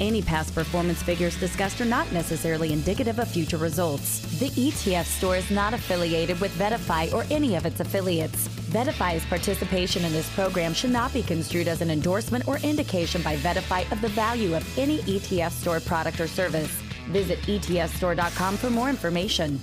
Any past performance figures discussed are not necessarily indicative of future results. The ETF store is not affiliated with VettaFi or any of its affiliates. VettaFi's participation in this program should not be construed as an endorsement or indication by VettaFi of the value of any ETF store product or service. Visit etfstore.com for more information.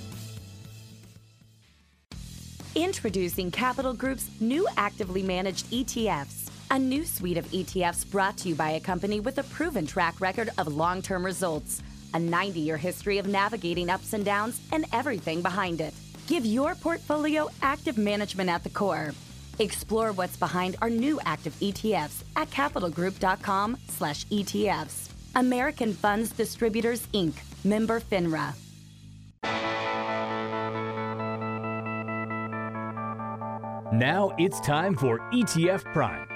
Introducing Capital Group's new actively managed ETFs. A new suite of ETFs brought to you by a company with a proven track record of long term results, a 90 year history of navigating ups and downs, and everything behind it. Give your portfolio active management at the core. Explore what's behind our new active ETFs at capitalgroup.com slash ETFs. American Funds Distributors, Inc., member FINRA. Now it's time for ETF Prime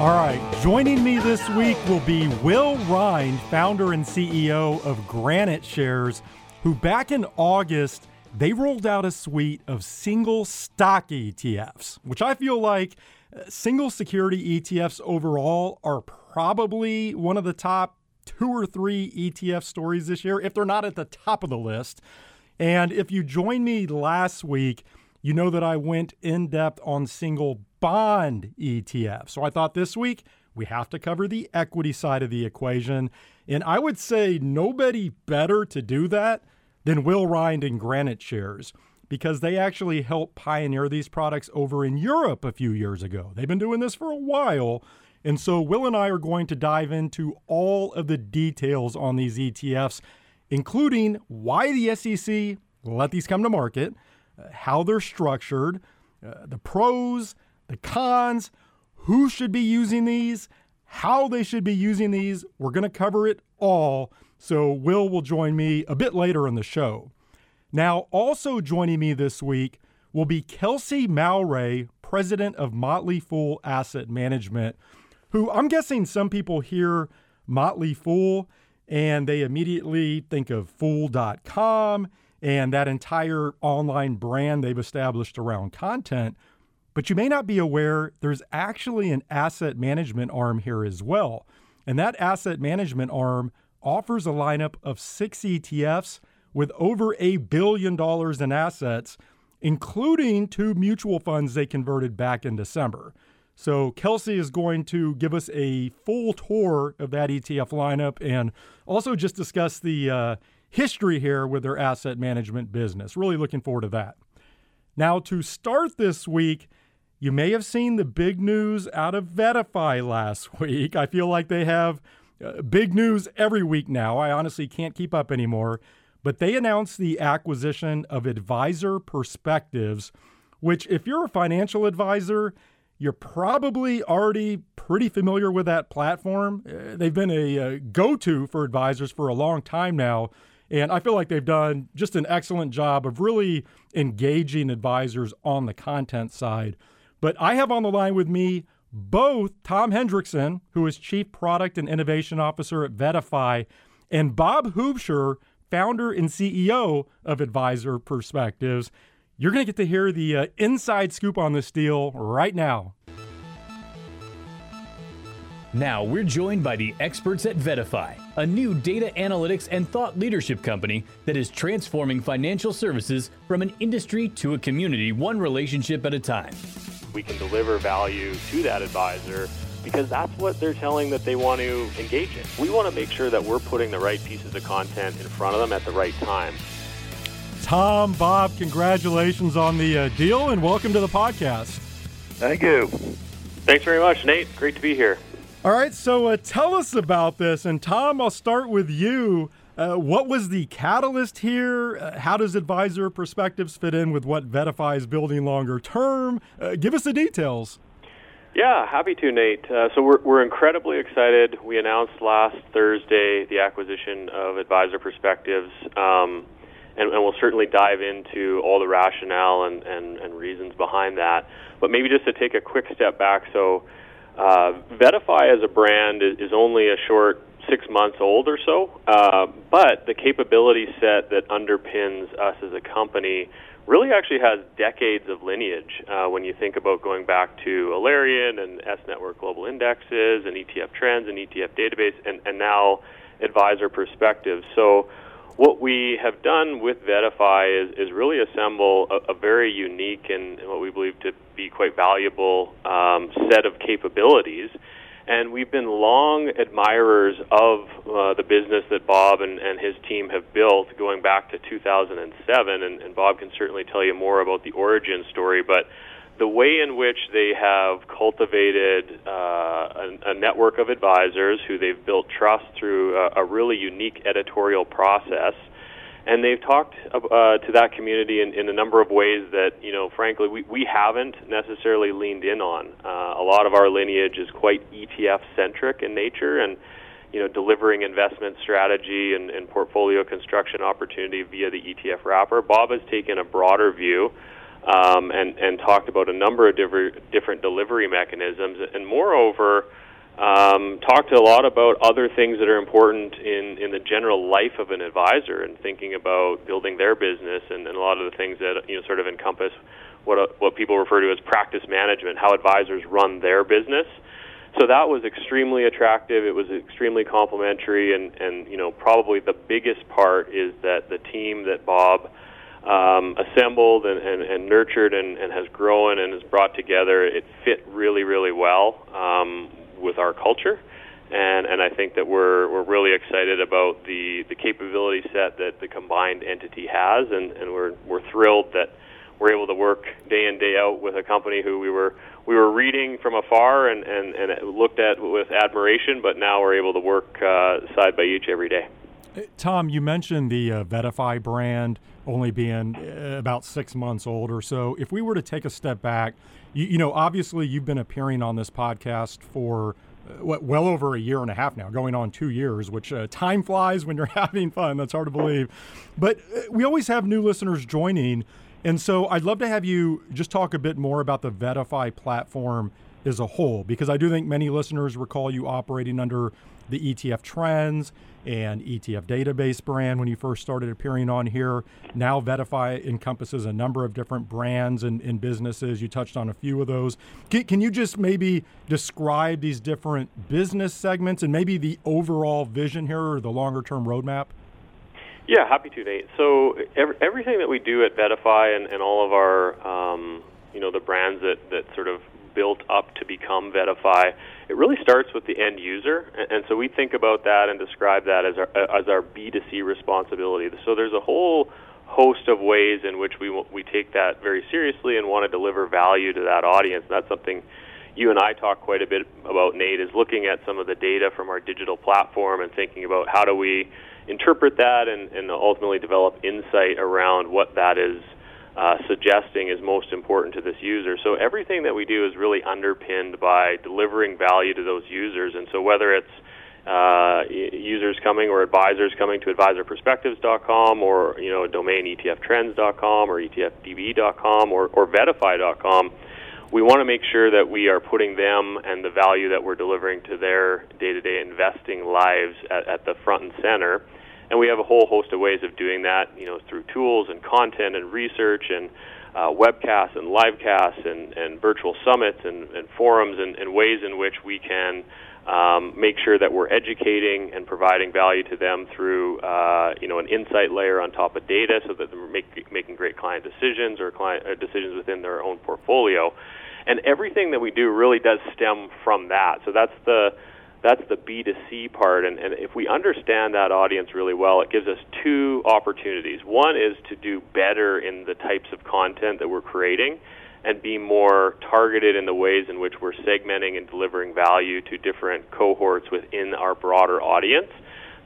All right, joining me this week will be Will Rhind, founder and CEO of Granite Shares, who back in August they rolled out a suite of single stock ETFs, which I feel like uh, single security ETFs overall are probably one of the top two or three ETF stories this year, if they're not at the top of the list. And if you joined me last week, you know that I went in depth on single bond ETF. So I thought this week we have to cover the equity side of the equation. And I would say nobody better to do that than Will Rhind and Granite Shares because they actually helped pioneer these products over in Europe a few years ago. They've been doing this for a while. And so Will and I are going to dive into all of the details on these ETFs, including why the SEC let these come to market how they're structured, uh, the pros, the cons, who should be using these, how they should be using these. We're going to cover it all. So, Will will join me a bit later in the show. Now, also joining me this week will be Kelsey Mowray, president of Motley Fool Asset Management, who I'm guessing some people hear Motley Fool and they immediately think of fool.com and that entire online brand they've established around content. But you may not be aware there's actually an asset management arm here as well. And that asset management arm offers a lineup of six ETFs with over a billion dollars in assets, including two mutual funds they converted back in December. So Kelsey is going to give us a full tour of that ETF lineup and also just discuss the uh, history here with their asset management business. Really looking forward to that. Now, to start this week, you may have seen the big news out of VettaFi last week. I feel like they have uh, big news every week now. I honestly can't keep up anymore. But they announced the acquisition of Advisor Perspectives, which, if you're a financial advisor, you're probably already pretty familiar with that platform. Uh, they've been a, a go to for advisors for a long time now. And I feel like they've done just an excellent job of really engaging advisors on the content side. But I have on the line with me both Tom Hendrickson, who is Chief Product and Innovation Officer at VettaFi, and Bob Huebscher, founder and CEO of Advisor Perspectives. You're going to get to hear the uh, inside scoop on this deal right now. Now we're joined by the experts at VettaFi, a new data analytics and thought leadership company that is transforming financial services from an industry to a community, one relationship at a time. We can deliver value to that advisor because that's what they're telling that they want to engage in. We want to make sure that we're putting the right pieces of content in front of them at the right time. Tom, Bob, congratulations on the uh, deal and welcome to the podcast. Thank you. Thanks very much, Nate. Great to be here. All right, so uh, tell us about this. And Tom, I'll start with you. Uh, what was the catalyst here? Uh, how does Advisor Perspectives fit in with what VettaFi is building longer term? Uh, give us the details. Yeah, happy to, Nate. Uh, so we're, we're incredibly excited. We announced last Thursday the acquisition of Advisor Perspectives, um, and, and, we'll certainly dive into all the rationale and, and, and, reasons behind that. But maybe just to take a quick step back, so uh, VettaFi as a brand is, is only a short six months old or so, uh, but the capability set that underpins us as a company really actually has decades of lineage uh, when you think about going back to Alerian and S Network Global Indexes and ETF Trends and ETF Database and, and now Advisor Perspectives. So what we have done with VettaFi is, is really assemble a, a very unique and, what we believe to be quite valuable um, set of capabilities and we've been long admirers of uh, the business that Bob and, and his team have built going back to 2007. And, and Bob can certainly tell you more about the origin story, but the way in which they have cultivated uh, a, a, network of advisors who they've built trust through a, a really unique editorial process and they've talked uh, to that community in, in, a number of ways that you know, frankly, we, we haven't necessarily leaned in on. Uh, a lot of our lineage is quite ETF centric in nature, and you know, delivering investment strategy and, and, portfolio construction opportunity via the ETF wrapper. Bob has taken a broader view. Um, and, and talked about a number of different, different delivery mechanisms, and moreover, um, talked a lot about other things that are important in, in the general life of an advisor and thinking about building their business and, and a lot of the things that you know sort of encompass what uh, what people refer to as practice management, how advisors run their business. So that was extremely attractive. It was extremely complimentary, and and you know probably the biggest part is that the team that Bob um, assembled and, and, and nurtured and, and has grown and has brought together, it fit really really well. Um, with our culture. And, and I think that we're, we're really excited about the, the capability set that the combined entity has, and, and we're, we're thrilled that we're able to work day in, day out with a company who we were, we were reading from afar and, and, and looked at with admiration, but now we're able to work uh, side by each every day. Tom, you mentioned the uh, VettaFi brand only being uh, about six months old or so. If we were to take a step back, you, you know, obviously you've been appearing on this podcast for uh, what, well over a year and a half now, going on two years, which uh, time flies when you're having fun. That's hard to believe. But uh, we always have new listeners joining. And so I'd love to have you just talk a bit more about the VettaFi platform as a whole, because I do think many listeners recall you operating under the ETF trends and ETF database brand when you first started appearing on here. Now, VettaFi encompasses a number of different brands and, and businesses. You touched on a few of those. Can, can, you just maybe describe these different business segments and maybe the overall vision here or the longer term roadmap? Yeah, happy to, Nate. So every, everything that we do at VettaFi and, and all of our, um, you know, the brands that, that sort of built up to become VettaFi, it really starts with the end user, and, and so we think about that and describe that as our as our B2C responsibility. So there's a whole host of ways in which we we take that very seriously and want to deliver value to that audience. That's something you and I talk quite a bit about, Nate, is looking at some of the data from our digital platform and thinking about how do we interpret that and, and ultimately develop insight around what that is uh, suggesting is most important to this user. So everything that we do is really underpinned by delivering value to those users. And so whether it's uh, users coming or advisors coming to advisorperspectives.com or you know domain etftrends.com or etfdb.com or, or VettaFi.com, we want to make sure that we are putting them and the value that we're delivering to their day-to-day investing lives at, at the front and center and we have a whole host of ways of doing that, you know, through tools and content and research and uh, webcasts and livecasts and, and virtual summits and, and forums and, and ways in which we can um, make sure that we're educating and providing value to them through, uh, you know, an insight layer on top of data, so that they're make, making great client decisions or client uh, decisions within their own portfolio. And everything that we do really does stem from that. So that's the that's the B2C part. And, and if we understand that audience really well, it gives us two opportunities. One is to do better in the types of content that we're creating and be more targeted in the ways in which we're segmenting and delivering value to different cohorts within our broader audience.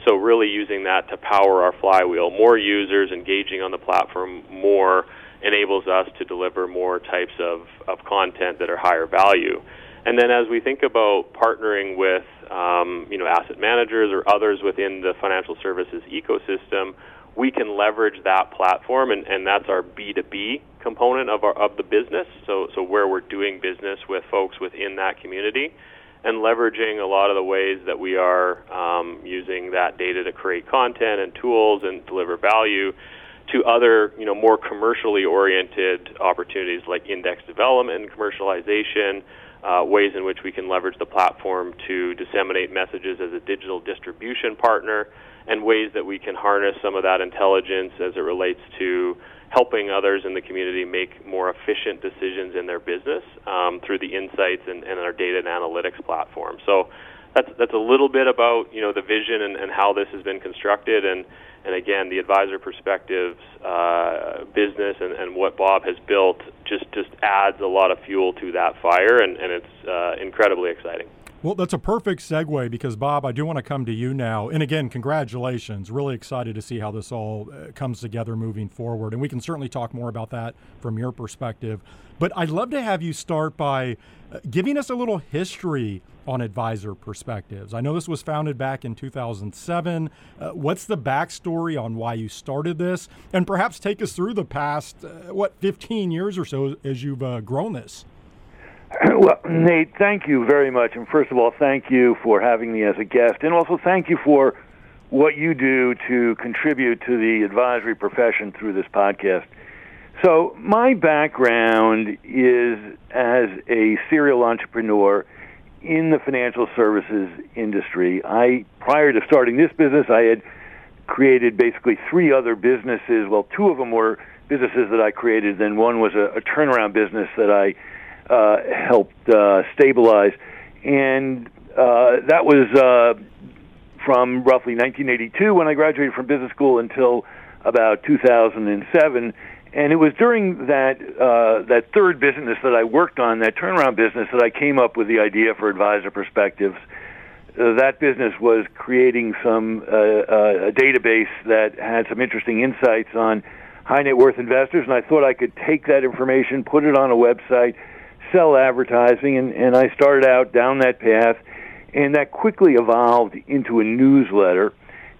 So really using that to power our flywheel. More users engaging on the platform more enables us to deliver more types of, of content that are higher value. And then as we think about partnering with um, you know asset managers or others within the financial services ecosystem, we can leverage that platform, and, and that's our B2B component of our of the business. So so where we're doing business with folks within that community, and leveraging a lot of the ways that we are um, using that data to create content and tools and deliver value to other, you know, more commercially oriented opportunities like index development and commercialization, uh, ways in which we can leverage the platform to disseminate messages as a digital distribution partner, and ways that we can harness some of that intelligence as it relates to helping others in the community make more efficient decisions in their business um, through the insights and, and our data and analytics platform. So that's that's a little bit about you know the vision and, and how this has been constructed and and again the advisor perspectives uh, business and, and what Bob has built just just adds a lot of fuel to that fire and, and it's uh, incredibly exciting. Well, that's a perfect segue because, Bob, I do want to come to you now. And again, congratulations. Really excited to see how this all uh, comes together moving forward. And we can certainly talk more about that from your perspective. But I'd love to have you start by uh, giving us a little history on advisor perspectives. I know this was founded back in 2007. Uh, what's the backstory on why you started this? And perhaps take us through the past, uh, what, 15 years or so as you've uh, grown this. Well, Nate, thank you very much. And first of all, thank you for having me as a guest. And also, thank you for what you do to contribute to the advisory profession through this podcast. So, my background is as a serial entrepreneur in the financial services industry. I prior to starting this business, I had created basically three other businesses. Well, two of them were businesses that I created, then one was a, a turnaround business that I uh, helped uh, stabilize, and uh, that was uh, from roughly 1982 when I graduated from business school until about 2007. And it was during that uh, that third business that I worked on, that turnaround business, that I came up with the idea for Advisor Perspectives. Uh, that business was creating some uh, uh, a database that had some interesting insights on high net worth investors, and I thought I could take that information, put it on a website, sell advertising, and, and I started out down that path, and that quickly evolved into a newsletter.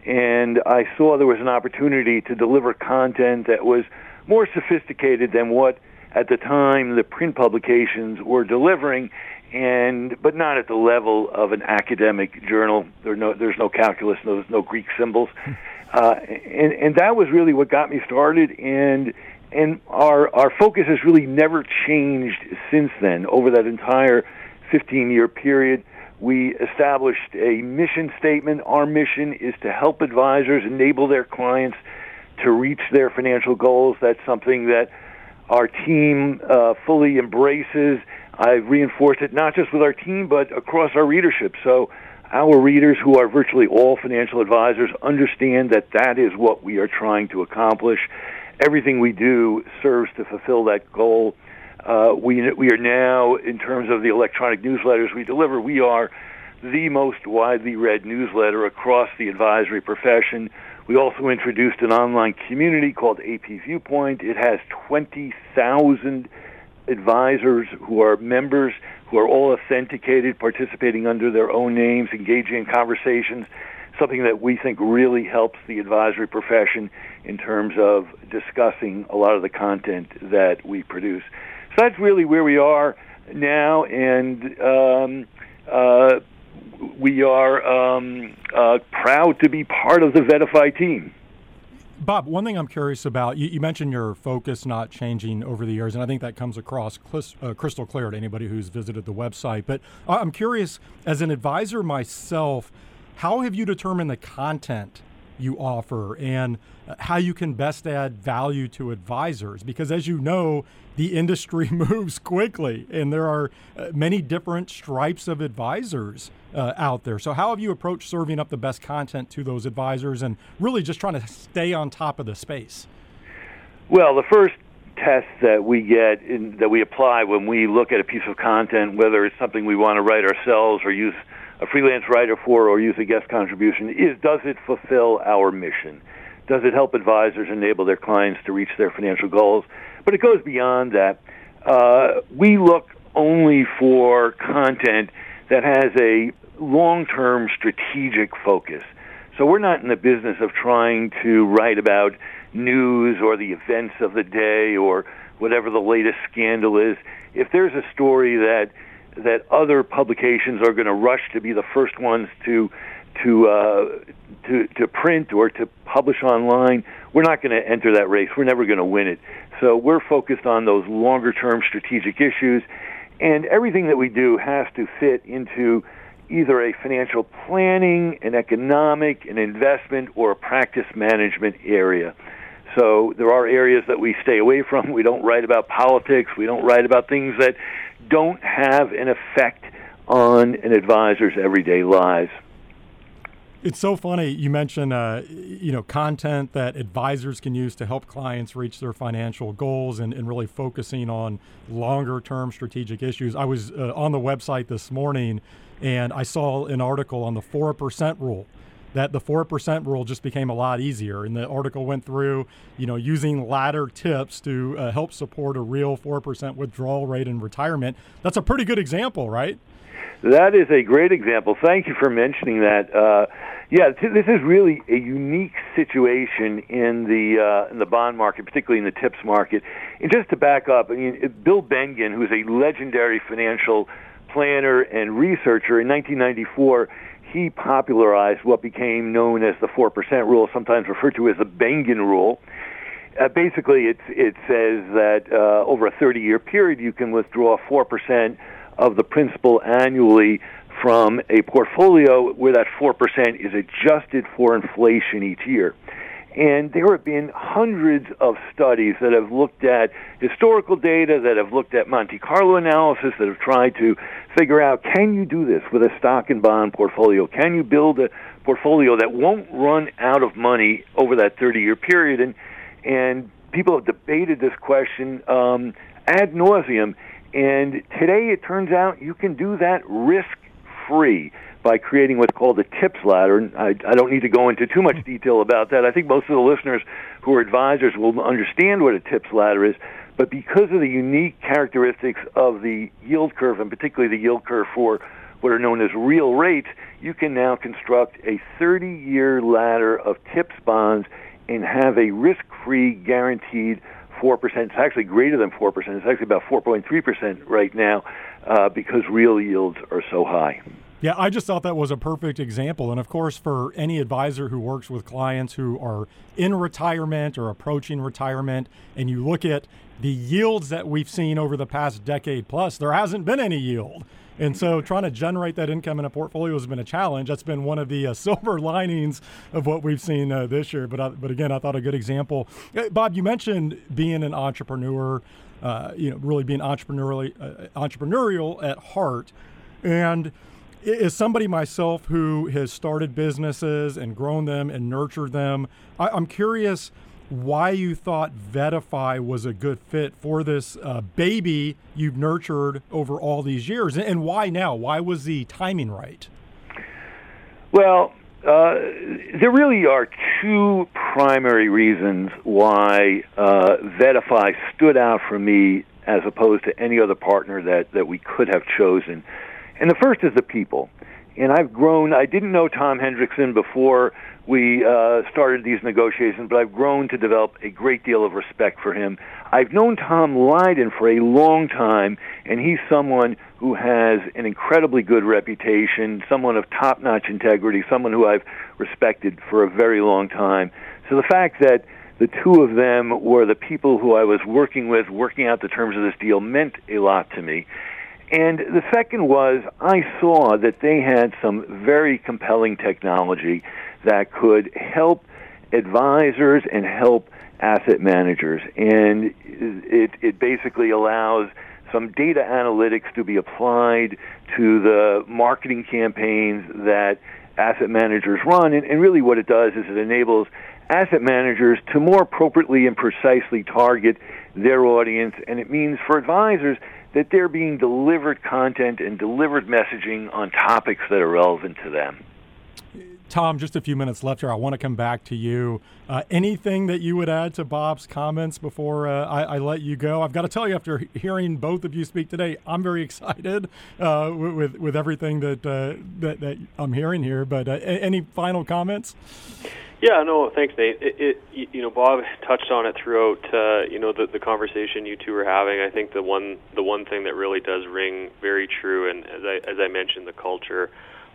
And I saw there was an opportunity to deliver content that was more sophisticated than what at the time the print publications were delivering, and but not at the level of an academic journal. There no, there's no calculus, there's no Greek symbols, uh, and and that was really what got me started. And and our our focus has really never changed since then. Over that entire 15 year period, we established a mission statement. Our mission is to help advisors enable their clients to reach their financial goals. That's something that our team uh, fully embraces. I've reinforced it not just with our team, but across our readership. So our readers, who are virtually all financial advisors, understand that that is what we are trying to accomplish everything we do serves to fulfill that goal. Uh, we we are now, in terms of the electronic newsletters we deliver, we are the most widely read newsletter across the advisory profession. We also introduced an online community called AP Viewpoint. It has 20,000 advisors who are members, who are all authenticated, participating under their own names, engaging in conversations something that we think really helps the advisory profession in terms of discussing a lot of the content that we produce. So that's really where we are now, and um, uh, we are um, uh, proud to be part of the VettaFi team. Bob, one thing I'm curious about, you, you, mentioned your focus not changing over the years, and I think that comes across clis, uh, crystal clear to anybody who's visited the website. But I'm curious, as an advisor myself, how have you determined the content you offer and uh, how you can best add value to advisors? Because as you know, the industry moves quickly and there are uh, many different stripes of advisors uh, out there. So, how have you approached serving up the best content to those advisors and really just trying to stay on top of the space? Well, the first test that we get in, that we apply when we look at a piece of content, whether it's something we want to write ourselves or use a freelance writer for or use a guest contribution is does it fulfill our mission? Does it help advisors enable their clients to reach their financial goals? But it goes beyond that. Uh, we look only for content that has a long-term strategic focus. So we're not in the business of trying to write about news or the events of the day or whatever the latest scandal is. If there's a story that that other publications are going to rush to be the first ones to to uh, to to print or to publish online, we're not going to enter that race. We're never going to win it. So we're focused on those longer term strategic issues, and everything that we do has to fit into either a financial planning, an economic, an investment, or a practice management area. So there are areas that we stay away from. We don't write about politics. We don't write about things that don't have an effect on an advisor's everyday lives. It's so funny you mentioned, uh, you know, content that advisors can use to help clients reach their financial goals and, and really focusing on longer term strategic issues. I was uh, on the website this morning and I saw an article on the 4% rule that the 4% rule just became a lot easier. And the article went through, you know, using ladder tips to uh, help support a real 4% withdrawal rate in retirement. That's a pretty good example, right? That is a great example. Thank you for mentioning that. Uh, yeah, t- this is really a unique situation in the uh, in the bond market, particularly in the tips market. And just to back up, I mean, Bill Bengen, who's a legendary financial planner and researcher, in 1994 he popularized what became known as the 4% rule, sometimes referred to as the Bengen rule. Uh, basically, it, says that uh, over a 30 year period, you can withdraw 4% of the principal annually from a portfolio where that 4% is adjusted for inflation each year. And there have been hundreds of studies that have looked at historical data, that have looked at Monte Carlo analysis, that have tried to figure out can you do this with a stock and bond portfolio? Can you build a portfolio that won't run out of money over that 30 year period? And, and people have debated this question um, ad nauseum. And today it turns out you can do that risk free by creating what's called a tips ladder. I, I don't need to go into too much detail about that. I think most of the listeners who are advisors will understand what a tips ladder is. But because of the unique characteristics of the yield curve, and particularly the yield curve for what are known as real rates, you can now construct a 30 year ladder of tips bonds and have a risk free guaranteed 4%. It's actually greater than 4%. It's actually about 4.3% right now uh, because real yields are so high. Yeah, I just thought that was a perfect example. And of course, for any advisor who works with clients who are in retirement or approaching retirement, and you look at the yields that we've seen over the past decade plus, there hasn't been any yield. And so trying to generate that income in a portfolio has been a challenge. That's been one of the uh, silver linings of what we've seen uh, this year. But, I, but again, I thought a good example. Bob, you mentioned being an entrepreneur, uh, you know, really being entrepreneurially, uh, entrepreneurial at heart. And as somebody myself who has started businesses and grown them and nurtured them, I, am curious why you thought VettaFi was a good fit for this uh, baby you've nurtured over all these years, and why now? Why was the timing right? Well, uh, there really are two primary reasons why uh, VettaFi stood out for me as opposed to any other partner that, that we could have chosen. And the first is the people. And I've grown, I didn't know Tom Hendrickson before we uh, started these negotiations, but I've grown to develop a great deal of respect for him. I've known Tom Lydon for a long time, and he's someone who has an incredibly good reputation, someone of top notch integrity, someone who I've respected for a very long time. So the fact that the two of them were the people who I was working with, working out the terms of this deal, meant a lot to me. And the second was I saw that they had some very compelling technology that could help advisors and help asset managers. And it, it basically allows some data analytics to be applied to the marketing campaigns that asset managers run. And, and really what it does is it enables asset managers to more appropriately and precisely target their audience. And it means for advisors that they're being delivered content and delivered messaging on topics that are relevant to them. Tom, just a few minutes left here. I want to come back to you. Uh, anything that you would add to Bob's comments before uh, I, I, let you go? I've got to tell you, after hearing both of you speak today, I'm very excited uh, with with everything that, uh, that that I'm hearing here. But uh, any final comments? Yeah, no, thanks, Nate. It, it, you know, Bob touched on it throughout, uh, you know, the, the conversation you two were having. I think the one the one thing that really does ring very true, and as I as I mentioned, the culture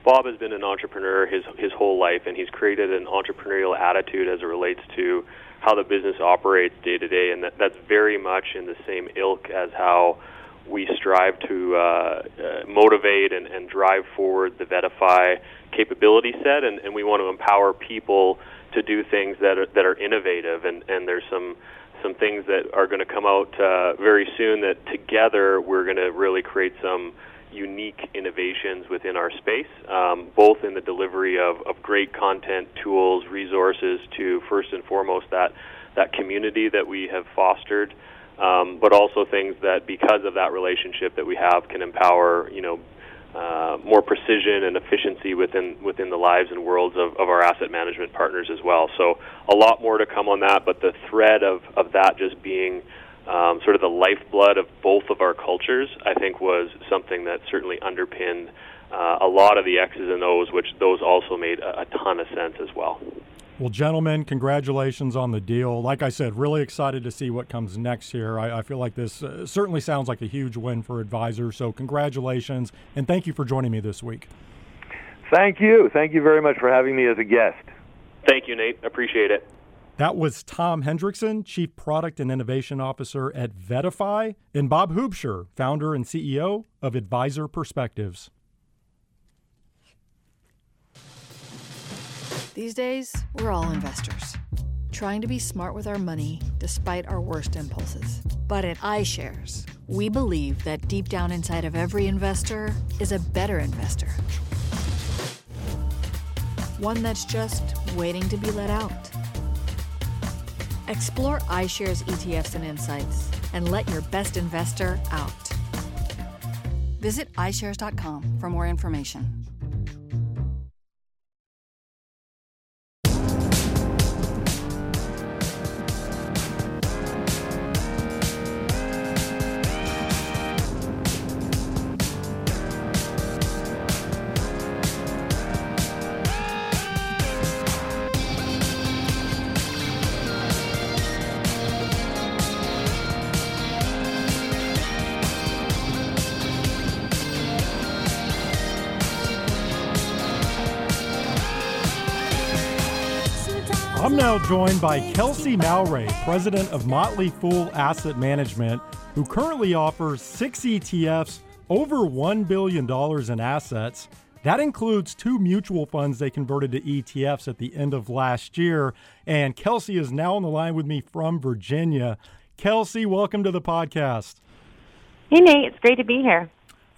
Bob has been an entrepreneur his his whole life, and he's created an entrepreneurial attitude as it relates to how the business operates day to day, and that, that's very much in the same ilk as how we strive to uh, uh, motivate and, and drive forward the VettaFi capability set, and, and we want to empower people to do things that are that are innovative, and, and there's some some things that are going to come out uh, very soon that together we're going to really create some unique innovations within our space, um, both in the delivery of, of great content, tools, resources to first and foremost that that community that we have fostered, um, but also things that because of that relationship that we have can empower you know uh, more precision and efficiency within within the lives and worlds of, of our asset management partners as well. So a lot more to come on that, but the thread of, of that just being um, sort of the lifeblood of both of our cultures, I think was something that certainly underpinned uh, a lot of the X's and O's, which those also made a, a ton of sense as well. Well, gentlemen, congratulations on the deal. Like I said, really excited to see what comes next here. I, I feel like this uh, certainly sounds like a huge win for advisors. So, congratulations, and thank you for joining me this week. Thank you. Thank you very much for having me as a guest. Thank you, Nate. Appreciate it. That was Tom Hendrickson, Chief Product and Innovation Officer at VettaFi, and Bob Huebscher, founder and CEO of Advisor Perspectives. These days, we're all investors, trying to be smart with our money despite our worst impulses. But at iShares, we believe that deep down inside of every investor is a better investor. One that's just waiting to be let out. Explore iShares ETFs and insights and let your best investor out. Visit iShares.com for more information. Joined by Kelsey Mowray, president of Motley Fool Asset Management, who currently offers six ETFs over $1 billion in assets. That includes two mutual funds they converted to ETFs at the end of last year. And Kelsey is now on the line with me from Virginia. Kelsey, welcome to the podcast. Hey, Nate. It's great to be here.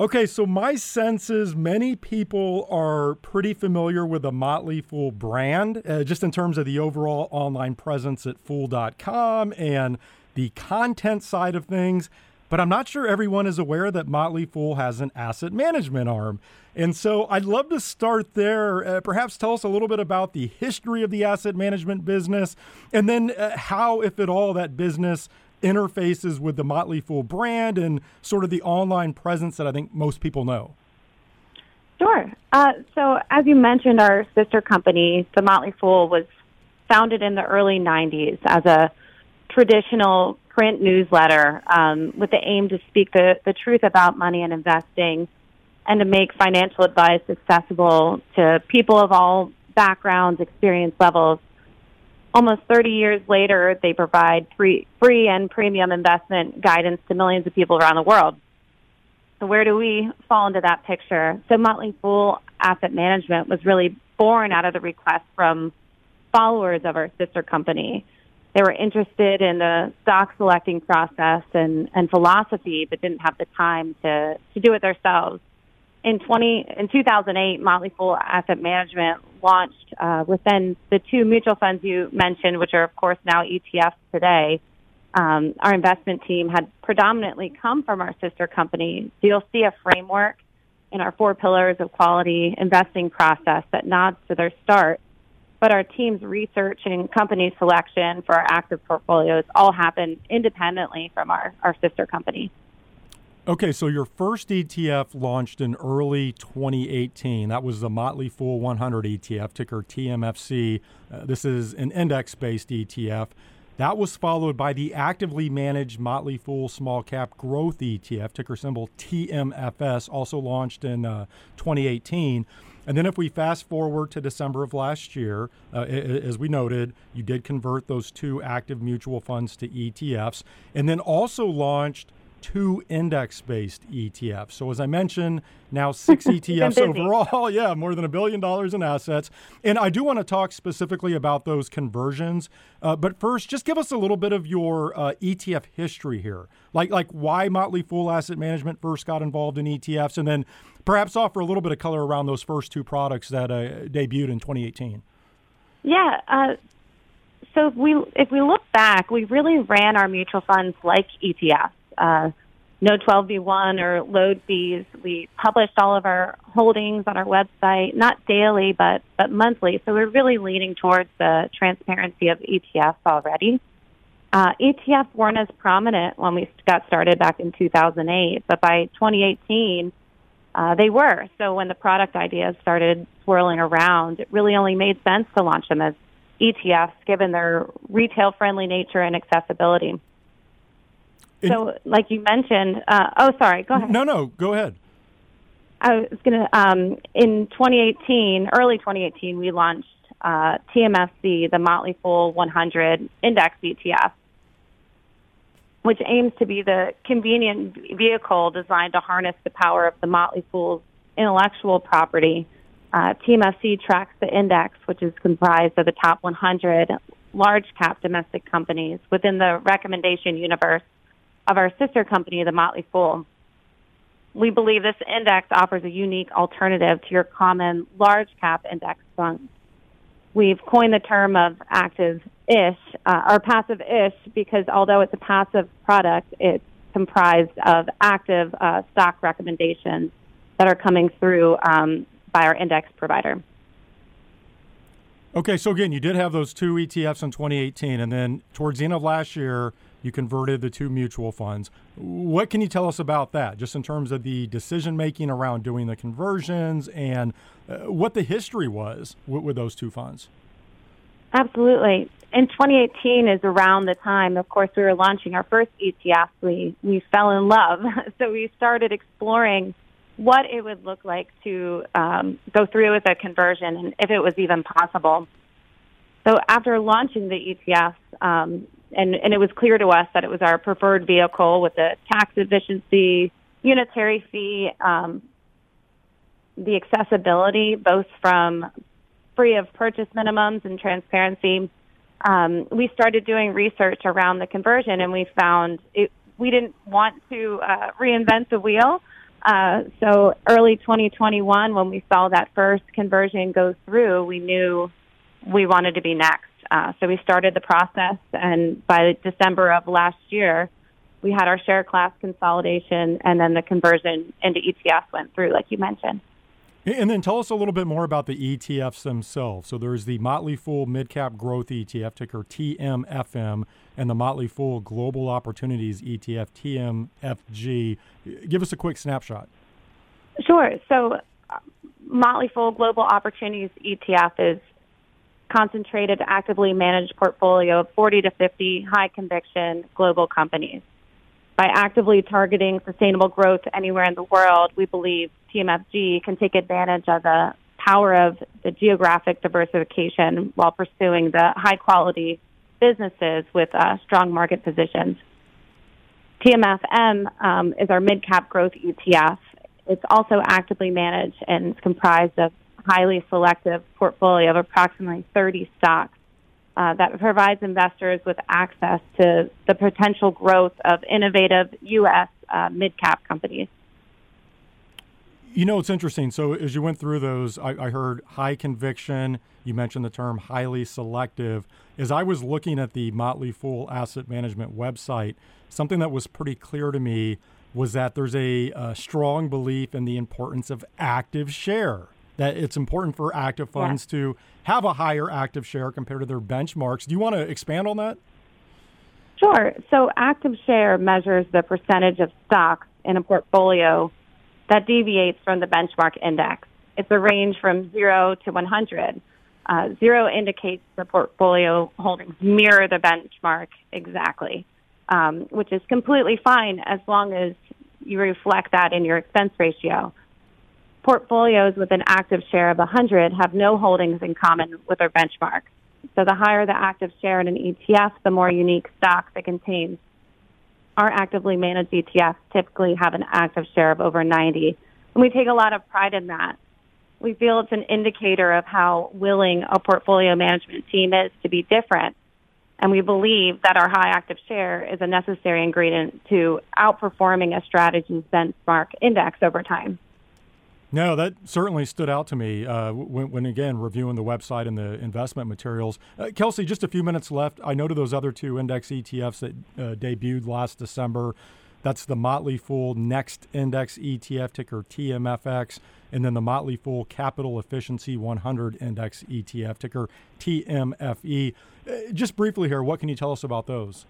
Okay, so my sense is many people are pretty familiar with the Motley Fool brand, uh, just in terms of the overall online presence at Fool.com and the content side of things. But I'm not sure everyone is aware that Motley Fool has an asset management arm. And so I'd love to start there. Uh, perhaps tell us a little bit about the history of the asset management business and then uh, how, if at all, that business interfaces with the Motley Fool brand and sort of the online presence that I think most people know? Sure. Uh, so, as you mentioned, our sister company, the Motley Fool, was founded in the early 90s as a traditional print newsletter um, with the aim to speak the, the truth about money and investing and to make financial advice accessible to people of all backgrounds, experience levels, almost 30 years later, they provide free, free and premium investment guidance to millions of people around the world. So where do we fall into that picture? So Motley Fool Asset Management was really born out of the request from followers of our sister company. They were interested in the stock selecting process and, and philosophy, but didn't have the time to, to do it themselves in 20 in 2008, Motley Fool Asset Management launched uh, within the two mutual funds you mentioned, which are of course now ETFs today. um, our investment team had predominantly come from our sister company. So you'll see a framework in our four pillars of quality investing process that nods to their start. But our team's research and company selection for our active portfolios all happen independently from our, our sister company. Okay, so your first ETF launched in early 2018. That was the Motley Fool 100 ETF, ticker TMFC. Uh, this is an index based ETF. That was followed by the actively managed Motley Fool Small Cap Growth ETF, ticker symbol TMFS, also launched in uh, 2018. And then if we fast forward to December of last year, uh, as we noted, you did convert those two active mutual funds to ETFs, and then also launched two index based ETFs. So, as I mentioned, now six ETFs overall. Yeah, more than a billion dollars in assets. And I do want to talk specifically about those conversions. Uh, but first, just give us a little bit of your uh, ETF history here. Like, like why Motley Fool Asset Management first got involved in ETFs, and then perhaps offer a little bit of color around those first two products that uh, debuted in 2018. Yeah. Uh, so if we if we look back, we really ran our mutual funds like ETFs uh, no 12b1 or load fees. We published all of our holdings on our website, not daily, but, but monthly. So we're really leaning towards the transparency of ETFs already. Uh, ETFs weren't as prominent when we got started back in 2008, but by 2018, uh, they were. So when the product ideas started swirling around, it really only made sense to launch them as ETFs given their retail friendly nature and accessibility. So, like you mentioned, uh, oh, sorry, go ahead. No, no, go ahead. I was going to, um, in 2018, early 2018, we launched uh, TMFC, the Motley Fool 100 Index ETF, which aims to be the convenient vehicle designed to harness the power of the Motley Fool's intellectual property. Uh, TMFC tracks the index, which is comprised of the top 100 large cap domestic companies within the recommendation universe of our sister company, the Motley Fool. We believe this index offers a unique alternative to your common large cap index funds. We've coined the term of active-ish uh, or passive-ish because although it's a passive product, it's comprised of active uh, stock recommendations that are coming through um, by our index provider. Okay, so again, you did have those two ETFs in 2018, and then towards the end of last year, you converted the two mutual funds. What can you tell us about that, just in terms of the decision making around doing the conversions and uh, what the history was with, with those two funds? Absolutely. In 2018 is around the time, of course, we were launching our first ETF. We, we fell in love. So we started exploring what it would look like to um, go through with a conversion and if it was even possible. So after launching the ETF, um, and, and it was clear to us that it was our preferred vehicle with the tax efficiency, unitary fee, um, the accessibility, both from free of purchase minimums and transparency. Um, we started doing research around the conversion, and we found it, we didn't want to uh, reinvent the wheel. Uh, so early 2021, when we saw that first conversion go through, we knew we wanted to be next. Uh, so we started the process, and by December of last year, we had our share class consolidation, and then the conversion into ETFs went through, like you mentioned. And then tell us a little bit more about the ETFs themselves. So there's the Motley Fool Midcap Growth ETF, ticker TMFM, and the Motley Fool Global Opportunities ETF, TMFG. Give us a quick snapshot. Sure. So uh, Motley Fool Global Opportunities ETF is concentrated, actively managed portfolio of 40 to 50 high conviction global companies. By actively targeting sustainable growth anywhere in the world, we believe TMFG can take advantage of the power of the geographic diversification while pursuing the high quality businesses with uh, strong market positions. TMFM um, is our mid cap growth ETF. It's also actively managed and is comprised of highly selective portfolio of approximately 30 stocks uh, that provides investors with access to the potential growth of innovative U.S. Uh, mid cap companies. You know, it's interesting. So, as you went through those, I, I, heard high conviction. You mentioned the term highly selective. As I was looking at the Motley Fool Asset Management website, something that was pretty clear to me was that there's a, a strong belief in the importance of active share. That it's important for active funds yeah. to have a higher active share compared to their benchmarks. Do you want to expand on that? Sure. So, active share measures the percentage of stocks in a portfolio that deviates from the benchmark index. It's a range from 0 to 100. Uh, zero indicates the portfolio holdings mirror the benchmark exactly, um, which is completely fine as long as you reflect that in your expense ratio. Portfolios with an active share of 100 have no holdings in common with their benchmark. So the higher the active share in an ETF, the more unique stocks it contains our actively managed ETFs typically have an active share of over 90, and we take a lot of pride in that. We feel it's an indicator of how willing a portfolio management team is to be different, and we believe that our high active share is a necessary ingredient to outperforming a strategy's benchmark index over time. No, that certainly stood out to me uh, when, when, again, reviewing the website and the investment materials. Uh, Kelsey, just a few minutes left. I noted those other two index ETFs that uh, debuted last December. That's the Motley Fool Next Index ETF, ticker TMFX, and then the Motley Fool Capital Efficiency 100 Index ETF, ticker TMFE. Uh, just briefly here, what can you tell us about those?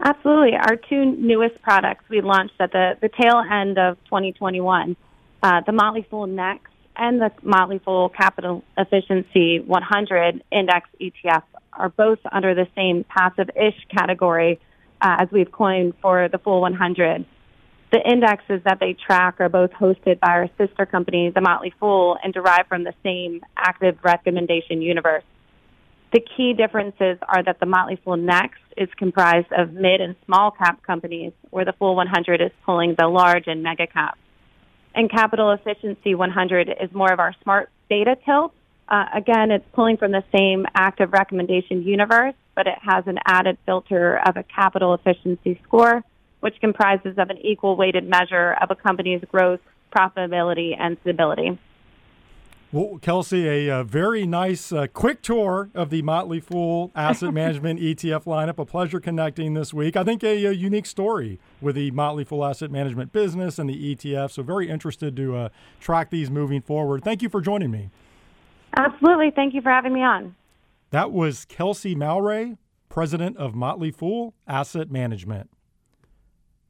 Absolutely. Our two newest products we launched at the, the tail end of 2021 uh, the Motley Fool Next and the Motley Fool Capital Efficiency 100 Index ETF are both under the same passive-ish category uh, as we've coined for the Fool 100. The indexes that they track are both hosted by our sister company, the Motley Fool, and derived from the same active recommendation universe. The key differences are that the Motley Fool Next is comprised of mid and small cap companies, where the Fool 100 is pulling the large and mega caps and Capital Efficiency 100 is more of our smart data tilt. Uh, again, it's pulling from the same active recommendation universe, but it has an added filter of a capital efficiency score, which comprises of an equal weighted measure of a company's growth, profitability, and stability. Well, Kelsey, a, a uh, very nice, uh, quick tour of the Motley Fool Asset Management ETF lineup. A pleasure connecting this week. I think a, a, unique story with the Motley Fool Asset Management business and the ETF. So, very interested to uh, track these moving forward. Thank you for joining me. Absolutely. Thank you for having me on. That was Kelsey Malray, president of Motley Fool Asset Management.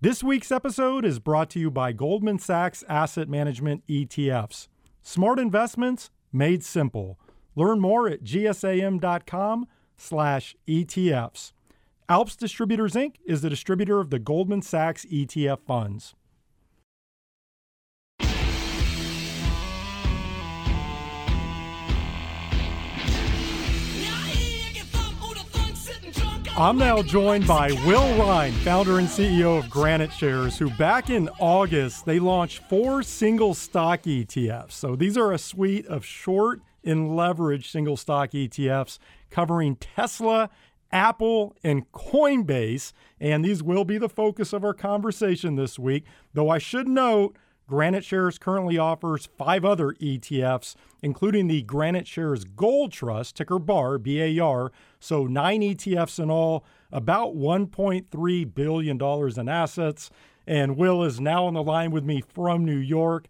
This week's episode is brought to you by Goldman Sachs Asset Management ETFs. Smart investments made simple. Learn more at gsam.com slash ETFs. Alps Distributors Inc. is the distributor of the Goldman Sachs ETF funds. I'm now joined by Will Rhind, founder and CEO of Granite Shares, who back in August they launched four single stock ETFs. So these are a suite of short and leveraged single stock ETFs covering Tesla, Apple, and Coinbase. And these will be the focus of our conversation this week. Though I should note, Granite Shares currently offers five other ETFs, including the Granite Shares Gold Trust, ticker BAR, BAR. So nine ETFs in all, about $1.3 billion in assets. And Will is now on the line with me from New York.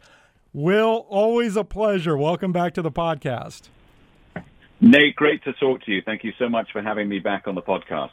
Will, always a pleasure. Welcome back to the podcast. Nate, great to talk to you. Thank you so much for having me back on the podcast.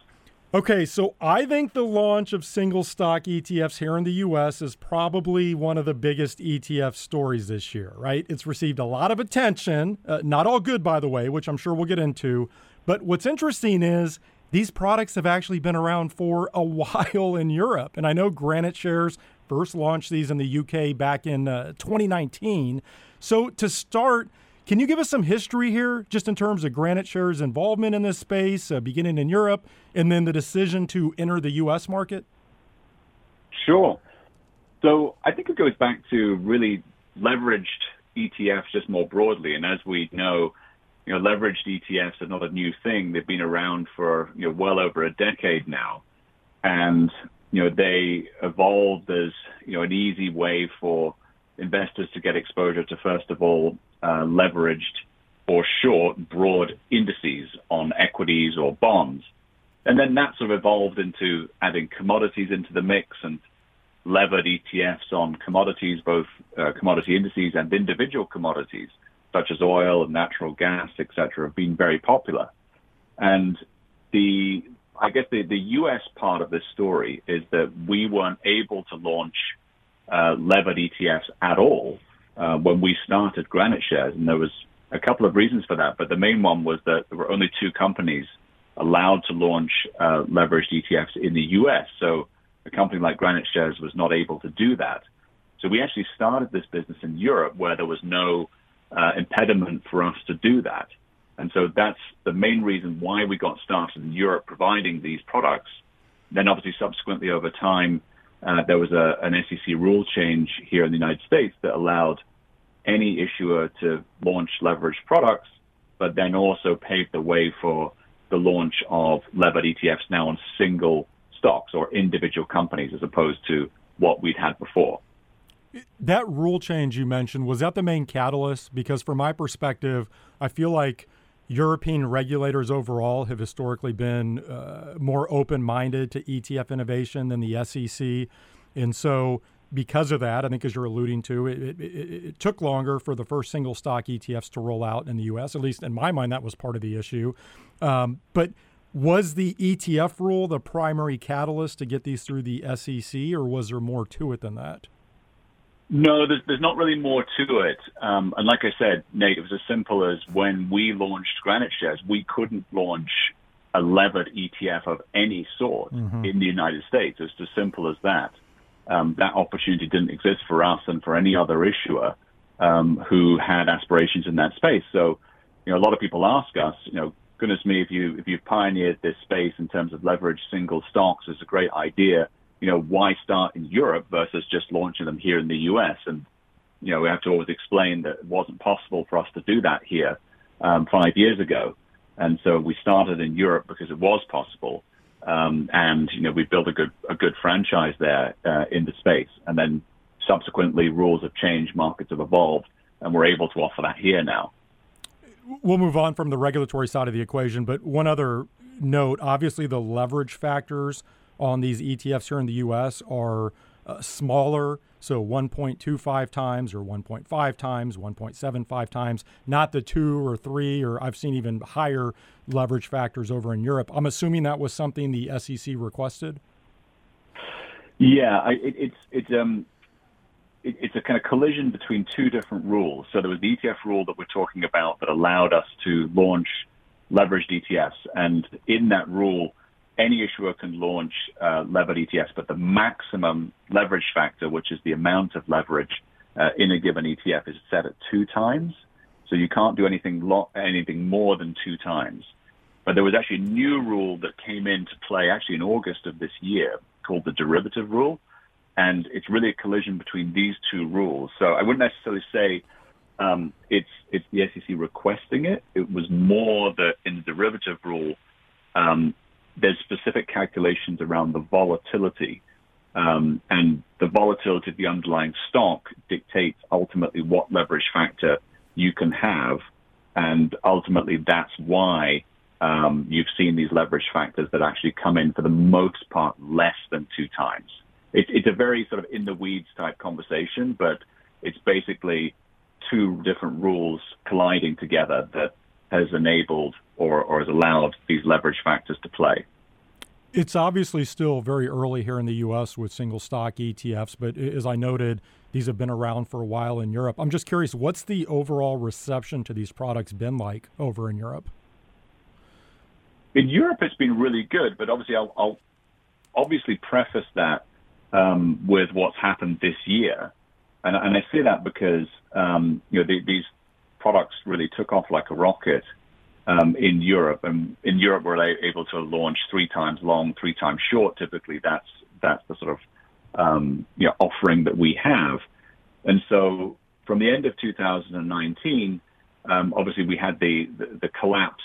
Okay, so I think the launch of single stock ETFs here in the US is probably one of the biggest ETF stories this year, right? It's received a lot of attention, uh, not all good, by the way, which I'm sure we'll get into. But what's interesting is these products have actually been around for a while in Europe. And I know Granite Shares first launched these in the UK back in uh, 2019. So to start, can you give us some history here, just in terms of Granite Shares' involvement in this space, uh, beginning in Europe, and then the decision to enter the U.S. market? Sure. So I think it goes back to really leveraged ETFs just more broadly. And as we know, you know, leveraged ETFs are not a new thing. They've been around for you know well over a decade now, and you know they evolved as you know an easy way for investors to get exposure to, first of all, uh, leveraged or short broad indices on equities or bonds. And then that sort of evolved into adding commodities into the mix and levered ETFs on commodities, both uh, commodity indices and individual commodities, such as oil and natural gas, etc., have been very popular. And the, I guess the, the U.S. part of this story is that we weren't able to launch uh, levered ETFs at all uh, when we started Granite Shares, and there was a couple of reasons for that. But the main one was that there were only two companies allowed to launch uh, leveraged ETFs in the U.S. So a company like Granite Shares was not able to do that. So we actually started this business in Europe where there was no uh, impediment for us to do that. And so that's the main reason why we got started in Europe providing these products. Then obviously subsequently over time, uh, there was a, an SEC rule change here in the United States that allowed any issuer to launch leveraged products, but then also paved the way for the launch of levered ETFs now on single stocks or individual companies as opposed to what we'd had before. That rule change you mentioned, was that the main catalyst? Because from my perspective, I feel like European regulators overall have historically been uh, more open minded to ETF innovation than the SEC. And so, because of that, I think as you're alluding to, it, it, it, took longer for the first single stock ETFs to roll out in the US. At least in my mind, that was part of the issue. Um, but was the ETF rule the primary catalyst to get these through the SEC, or was there more to it than that? No, there's, there's not really more to it. Um, and like I said, Nate, it was as simple as when we launched Granite Shares, we couldn't launch a levered ETF of any sort mm-hmm. in the United States. It's as simple as that. Um, that opportunity didn't exist for us and for any other issuer um, who had aspirations in that space. So, you know, a lot of people ask us, you know, goodness me, if you if you've pioneered this space in terms of leveraged single stocks, it's a great idea you know, why start in Europe versus just launching them here in the U.S. And, you know, we have to always explain that it wasn't possible for us to do that here um, five years ago. And so we started in Europe because it was possible. Um, and, you know, we built a good, a good franchise there uh, in the space. And then subsequently rules have changed, markets have evolved, and we're able to offer that here now. We'll move on from the regulatory side of the equation, but one other note obviously, the leverage factors on these ETFs here in the U.S. are uh, smaller, so 1.25 times or 1.5 times, 1.75 times, not the two or three, or I've seen even higher leverage factors over in Europe. I'm assuming that was something the SEC requested. Yeah, I, it, it's it's um it, it's a kind of collision between two different rules. So there was the ETF rule that we're talking about that allowed us to launch leveraged ETFs, and in that rule any issuer can launch uh, levered ETFs, but the maximum leverage factor, which is the amount of leverage uh, in a given ETF, is set at two times. So you can't do anything lo- anything more than two times. But there was actually a new rule that came into play actually in August of this year called the derivative rule. And it's really a collision between these two rules. So I wouldn't necessarily say um, it's it's the SEC requesting it. It was more that in the derivative rule, um, there's specific calculations around the volatility. Um, and the volatility of the underlying stock dictates ultimately what leverage factor you can have. And ultimately, that's why um, you've seen these leverage factors that actually come in for the most part less than two times. It, it's a very sort of in the weeds type conversation, but it's basically two different rules colliding together that has enabled or, or has allowed these leverage factors to play. It's obviously still very early here in the U.S. with single stock ETFs, but as I noted, these have been around for a while in Europe. I'm just curious, what's the overall reception to these products been like over in Europe? In Europe, it's been really good, but obviously, I'll, I'll obviously preface that um, with what's happened this year, and, and I say that because um, you know the, these products really took off like a rocket um, in Europe. And in Europe, we're able to launch three times long, three times short. Typically, that's that's the sort of um, you know, offering that we have. And so, from the end of 2019, um, obviously we had the, the, the collapse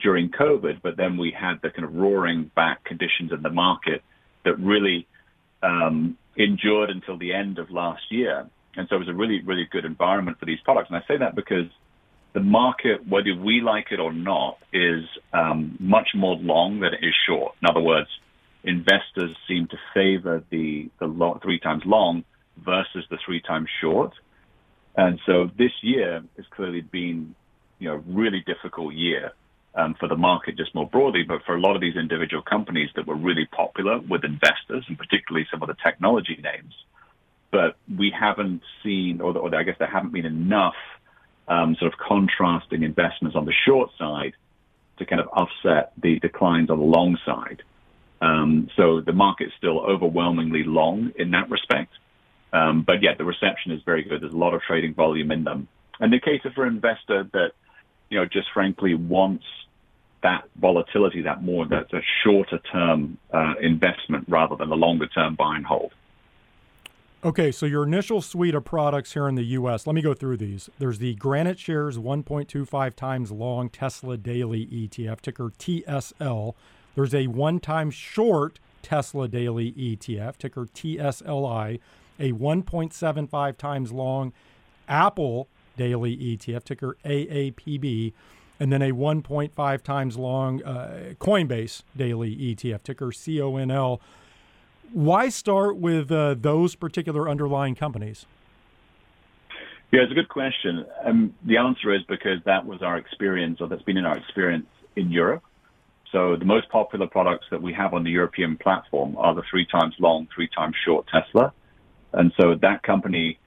during COVID, but then we had the kind of roaring back conditions in the market that really um, endured until the end of last year. and so it was a really, really good environment for these products. And I say that because the market, whether we like it or not, is um, much more long than it is short. In other words, investors seem to favor the, the long, three times long versus the three times short. And so this year has clearly been, you know, really difficult year um, for the market just more broadly, but for a lot of these individual companies that were really popular with investors, and particularly some of the technology names. But we haven't seen, or, or I guess there haven't been enough um, sort of contrasting investments on the short side to kind of offset the declines on the long side. Um, so the market's still overwhelmingly long in that respect. Um, but yeah, the reception is very good. There's a lot of trading volume in them. And they cater for an investor that, you know, just frankly wants that volatility, that more, that's a shorter term uh, investment rather than a longer term buy and hold. Okay, so your initial suite of products here in the U.S., let me go through these. There's the Granite Shares 1.25 times long Tesla Daily ETF, ticker TSL. There's a one time short Tesla Daily ETF, ticker TSLI, a 1.75 times long Apple Daily ETF, ticker AAPB, and then a 1.5 times long uh, Coinbase Daily ETF, ticker CONL why start with uh, those particular underlying companies? Yeah, it's a good question. Um, the answer is because that was our experience, or that's been in our experience in Europe. So the most popular products that we have on the European platform are the three times long, three times short Tesla. And so that company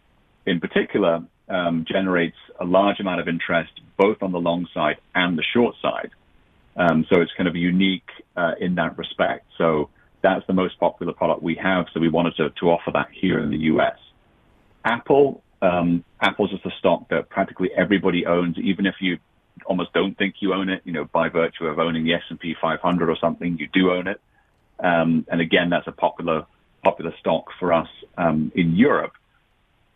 in particular um, generates a large amount of interest both on the long side and the short side. Um, so it's kind of unique uh, in that respect. So that's the most popular product we have, so we wanted to, to offer that here in the US. Apple, um, Apple's just a stock that practically everybody owns, even if you almost don't think you own it, you know, by virtue of owning the S&P 500 or something, you do own it. Um, and again, that's a popular, popular stock for us um, in Europe.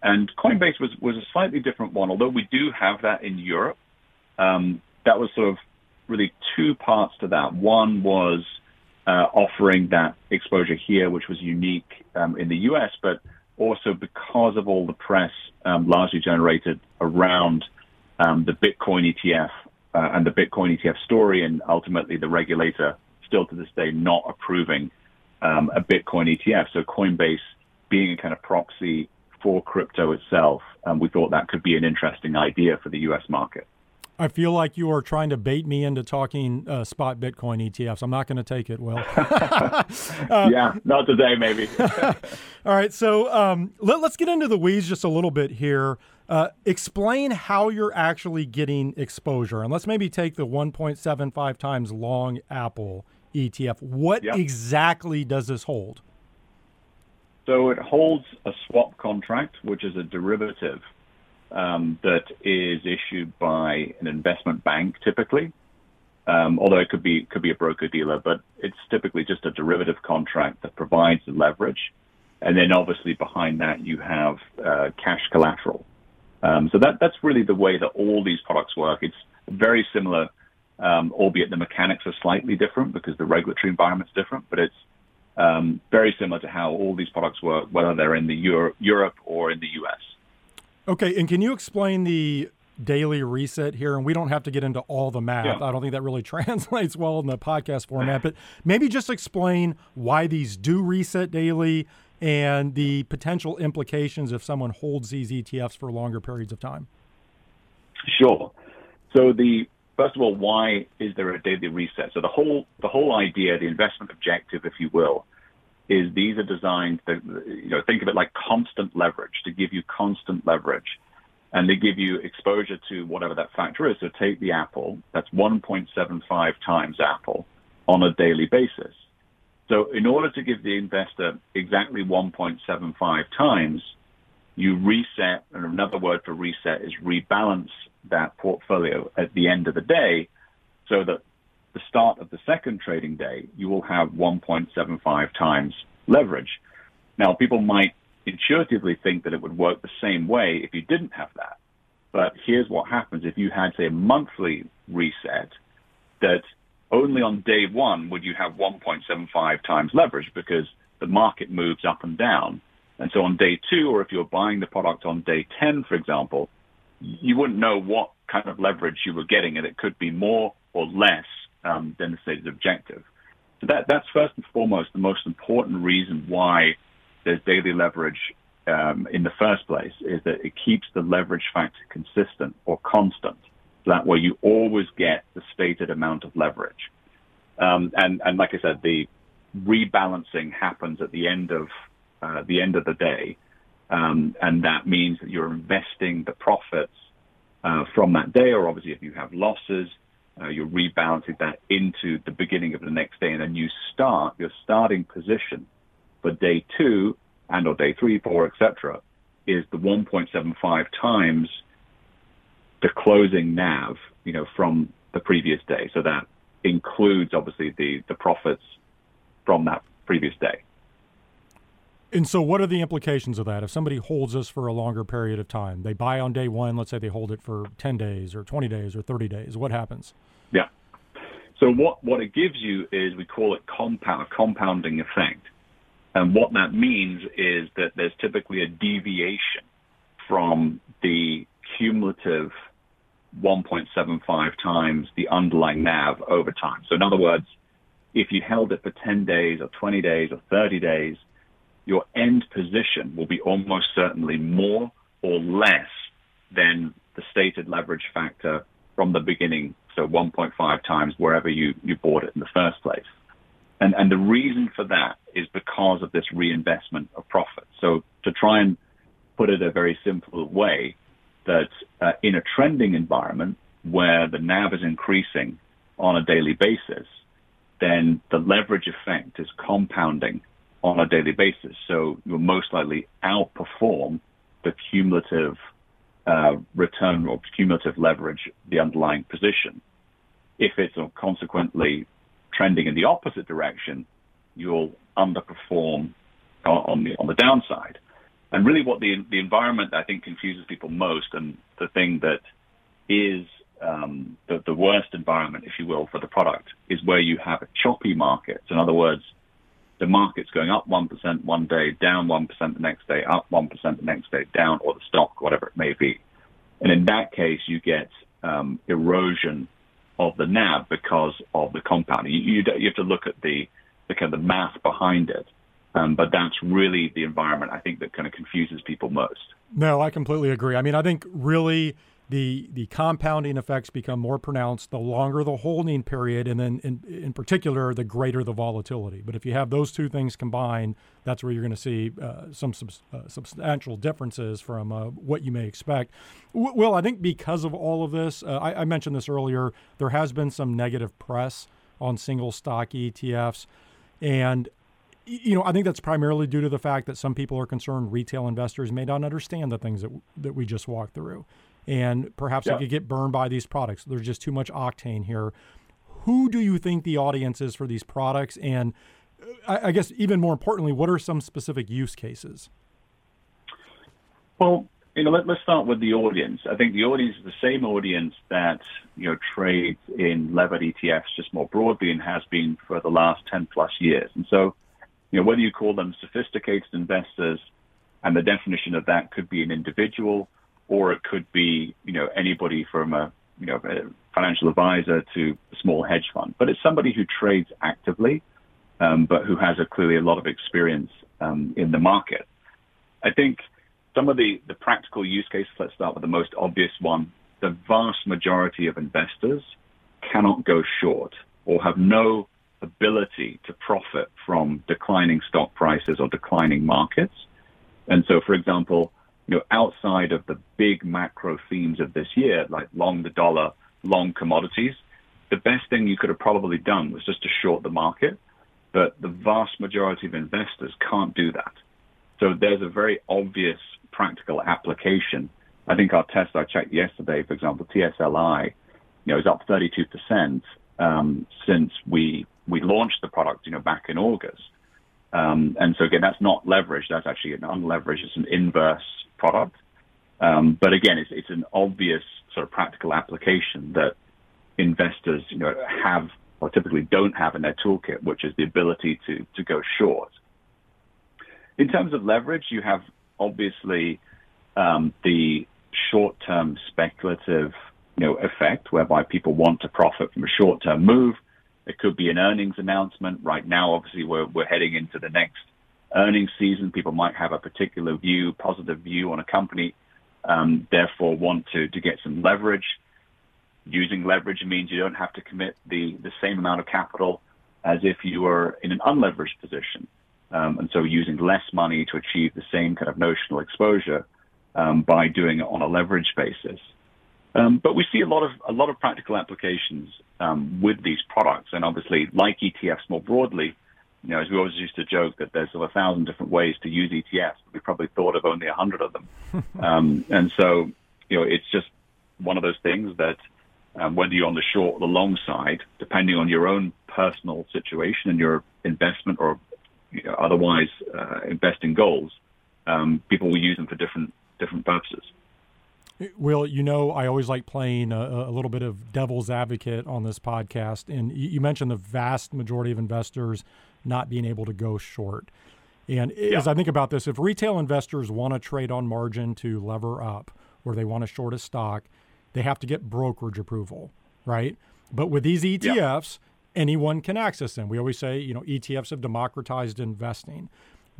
And Coinbase was, was a slightly different one, although we do have that in Europe. Um, that was sort of really two parts to that. One was offering that exposure here, which was unique um, in the U.S., but also because of all the press um, largely generated around um, the Bitcoin ETF uh, and the Bitcoin ETF story, and ultimately the regulator still to this day not approving um, a Bitcoin ETF. So Coinbase being a kind of proxy for crypto itself, um, we thought that could be an interesting idea for the U.S. market. I feel like you are trying to bait me into talking uh, spot Bitcoin ETFs. I'm not going to take it, Well, uh, yeah, not today, maybe. all right, so um, let, us get into the weeds just a little bit here. Uh, explain how you're actually getting exposure, and let's maybe take the 1.75 times long Apple ETF. What yep. exactly does this hold? So it holds a swap contract, which is a derivative um, that is issued by an investment bank typically, um, although it could be could be a broker dealer, but it's typically just a derivative contract that provides the leverage, and then obviously behind that you have uh, cash collateral. Um, so that that's really the way that all these products work. It's very similar, um, albeit the mechanics are slightly different because the regulatory environment's different, but it's um, very similar to how all these products work, whether they're in the Euro- Europe or in the U.S. Okay, and can you explain the daily reset here? And we don't have to get into all the math. Yeah. I don't think that really translates well in the podcast format, but maybe just explain why these do reset daily and the potential implications if someone holds these ETFs for longer periods of time. Sure. So the first of all, why is there a daily reset? So the whole the whole idea, the investment objective, if you will, is these are designed to, you know, think of it like constant leverage to give you constant leverage. And they give you exposure to whatever that factor is. So take the Apple, that's 1.75 times Apple on a daily basis. So in order to give the investor exactly 1.75 times, you reset, and another word for reset is rebalance that portfolio at the end of the day so that the start of the second trading day, you will have 1.75 times leverage. Now, people might intuitively think that it would work the same way if you didn't have that. But here's what happens if you had, say, a monthly reset that only on day one would you have 1.75 times leverage because the market moves up and down. And so on day two, or if you're buying the product on day 10, for example, you wouldn't know what kind of leverage you were getting, and it could be more or less um, than the stated objective. So that, that's first and foremost the most important reason why there's daily leverage um, in the first place is that it keeps the leverage factor consistent or constant. That way you always get the stated amount of leverage. Um, and, and like I said, the rebalancing happens at the end of uh, the end of the day, um, and that means that you're investing the profits uh, from that day, or obviously if you have losses, uh, you're rebalancing that into the beginning of the next day, and then you start your starting position for day two and or day three, four, etc., is the 1.75 times the closing NAV, you know, from the previous day. So that includes obviously the the profits from that previous day. And so, what are the implications of that? If somebody holds us for a longer period of time, they buy on day one, let's say they hold it for 10 days or 20 days or 30 days, what happens? Yeah. So, what, what it gives you is we call it compound, a compounding effect. And what that means is that there's typically a deviation from the cumulative 1.75 times the underlying NAV over time. So, in other words, if you held it for 10 days or 20 days or 30 days, your end position will be almost certainly more or less than the stated leverage factor from the beginning, so 1.5 times wherever you, you bought it in the first place. And, and the reason for that is because of this reinvestment of profit. So to try and put it a very simple way, that uh, in a trending environment where the NAV is increasing on a daily basis, then the leverage effect is compounding on a daily basis. So you'll most likely outperform the cumulative return or cumulative leverage, the underlying position. If it's consequently trending in the opposite direction, you'll underperform on the on the downside. And really, what the the environment I think confuses people most, and the thing that is um, the, worst environment, if you will, for the product is where you have choppy market. In other words, the market's going up 1% one day, down 1% the next day, up 1% the next day, down, or the stock, whatever it may be. And in that case, you get um, erosion of the NAV because of the compounding. You, you, you have to look at the, the kind of the math behind it. Um, but that's really the environment I think that kind of confuses people most. No, I completely agree. I mean, I think really the the compounding effects become more pronounced the longer the holding period, and then in, in particular the greater the volatility. But if you have those two things combined, that's where you're going to see uh, some sub, uh, substantial differences from uh, what you may expect. W- well, I think because of all of this, uh, I, I mentioned this earlier. There has been some negative press on single stock ETFs, and you know, I think that's primarily due to the fact that some people are concerned retail investors may not understand the things that that we just walked through and perhaps yeah. they could get burned by these products. There's just too much octane here. Who do you think the audience is for these products? And uh, I, I guess even more importantly, what are some specific use cases? Well, you know, let, us start with the audience. I think the audience is the same audience that, you know, trades in levered ETFs just more broadly and has been for the last 10 plus years. And so, you know, whether you call them sophisticated investors, and the definition of that could be an individual or it could be, you know, anybody from a, you know, a financial advisor to a small hedge fund. But it's somebody who trades actively, um, but who has a, clearly a lot of experience um, in the market. I think some of the, the practical use cases, let's start with the most obvious one. The vast majority of investors cannot go short or have no ability to profit from declining stock prices or declining markets. And so, for example, you know, outside of the big macro themes of this year, like long the dollar, long commodities, the best thing you could have probably done was just to short the market. But the vast majority of investors can't do that. So there's a very obvious practical application. I think our test I checked yesterday, for example, TSLI, you know, is up 32% um, since we we launched the product, you know, back in August. Um, and so again, that's not leverage. That's actually an unleveraged. It's an inverse product. Um, but again, it's, it's an obvious sort of practical application that investors, you know, have or typically don't have in their toolkit, which is the ability to, to go short. in terms of leverage, you have obviously um, the short-term speculative you know, effect whereby people want to profit from a short-term move. It could be an earnings announcement. Right now, obviously, we're, we're heading into the next earnings season. People might have a particular view, positive view on a company, um, therefore want to, to get some leverage. Using leverage means you don't have to commit the, the same amount of capital as if you were in an unleveraged position. Um, and so using less money to achieve the same kind of notional exposure um, by doing it on a leverage basis. Um, but we see a lot of a lot of practical applications um, with these products, and obviously, like ETFs more broadly, you know, as we always used to joke that there's sort of a thousand different ways to use ETFs, but we probably thought of only a hundred of them. um, and so, you know, it's just one of those things that um, whether you're on the short or the long side, depending on your own personal situation and your investment or you know, otherwise uh, investing goals, um, people will use them for different different purposes. Will, you know, I always like playing a, a, little bit of devil's advocate on this podcast. And you mentioned the vast majority of investors not being able to go short. And yeah. as I think about this, if retail investors want to trade on margin to lever up or they want to short a stock, they have to get brokerage approval, right? But with these ETFs, yeah. anyone can access them. We always say, you know, ETFs have democratized investing.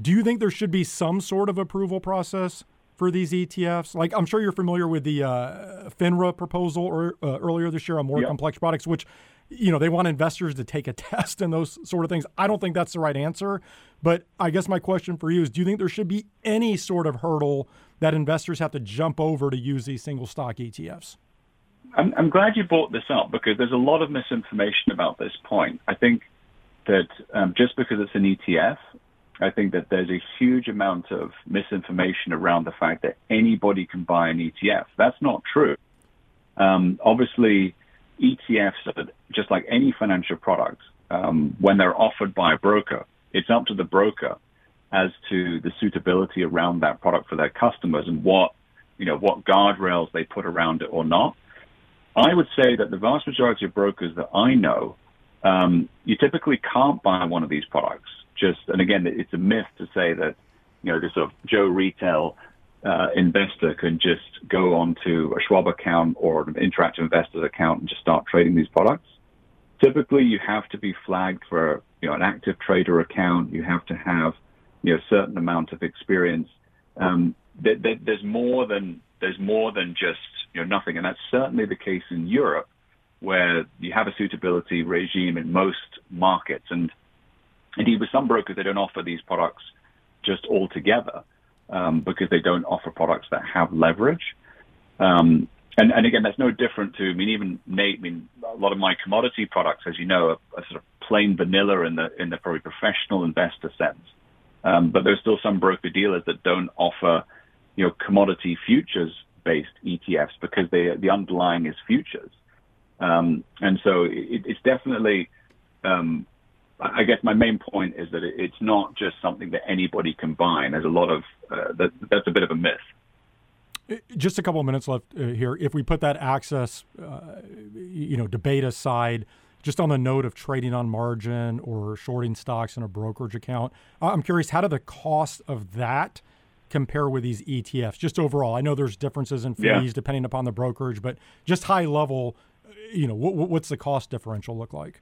Do you think there should be some sort of approval process for these ETFs? Like, I'm sure you're familiar with the uh, FINRA proposal or, uh, earlier this year on more yep. complex products, which, you know, they want investors to take a test and those sort of things. I don't think that's the right answer. But I guess my question for you is do you think there should be any sort of hurdle that investors have to jump over to use these single stock ETFs? I'm, I'm glad you brought this up because there's a lot of misinformation about this point. I think that um, just because it's an ETF I think that there's a huge amount of misinformation around the fact that anybody can buy an ETF. That's not true. Um, obviously, ETFs are just like any financial product. Um, when they're offered by a broker, it's up to the broker as to the suitability around that product for their customers and what you know what guardrails they put around it or not. I would say that the vast majority of brokers that I know, um, you typically can't buy one of these products just, and again, it's a myth to say that, you know, this sort of Joe retail uh, investor can just go onto a Schwab account or an interactive investor's account and just start trading these products. Typically, you have to be flagged for, you know, an active trader account. You have to have, you know, a certain amount of experience. Um, there, there, there's more than there's more than just you know nothing, and that's certainly the case in Europe, where you have a suitability regime in most markets, and Indeed, with some brokers, they don't offer these products just altogether um, because they don't offer products that have leverage. Um, and, and, again, that's no different to, I mean, even Nate, I mean, a lot of my commodity products, as you know, are, are sort of plain vanilla in the, in the probably professional investor sense. Um, but there's still some broker dealers that don't offer, you know, commodity futures based ETFs because they, the underlying is futures. Um, and so it, it's definitely, um, I guess my main point is that it's not just something that anybody can buy. And there's a lot of uh, that, that's a bit of a myth. Uh, just a couple of minutes left uh, here. If we put that access, uh, you know, debate aside, just on the note of trading on margin or shorting stocks in a brokerage account, I'm curious, how do the cost of that compare with these ETFs? Just overall, I know there's differences in fees yeah. depending upon the brokerage, but just high level, you know, what, what's the cost differential look like?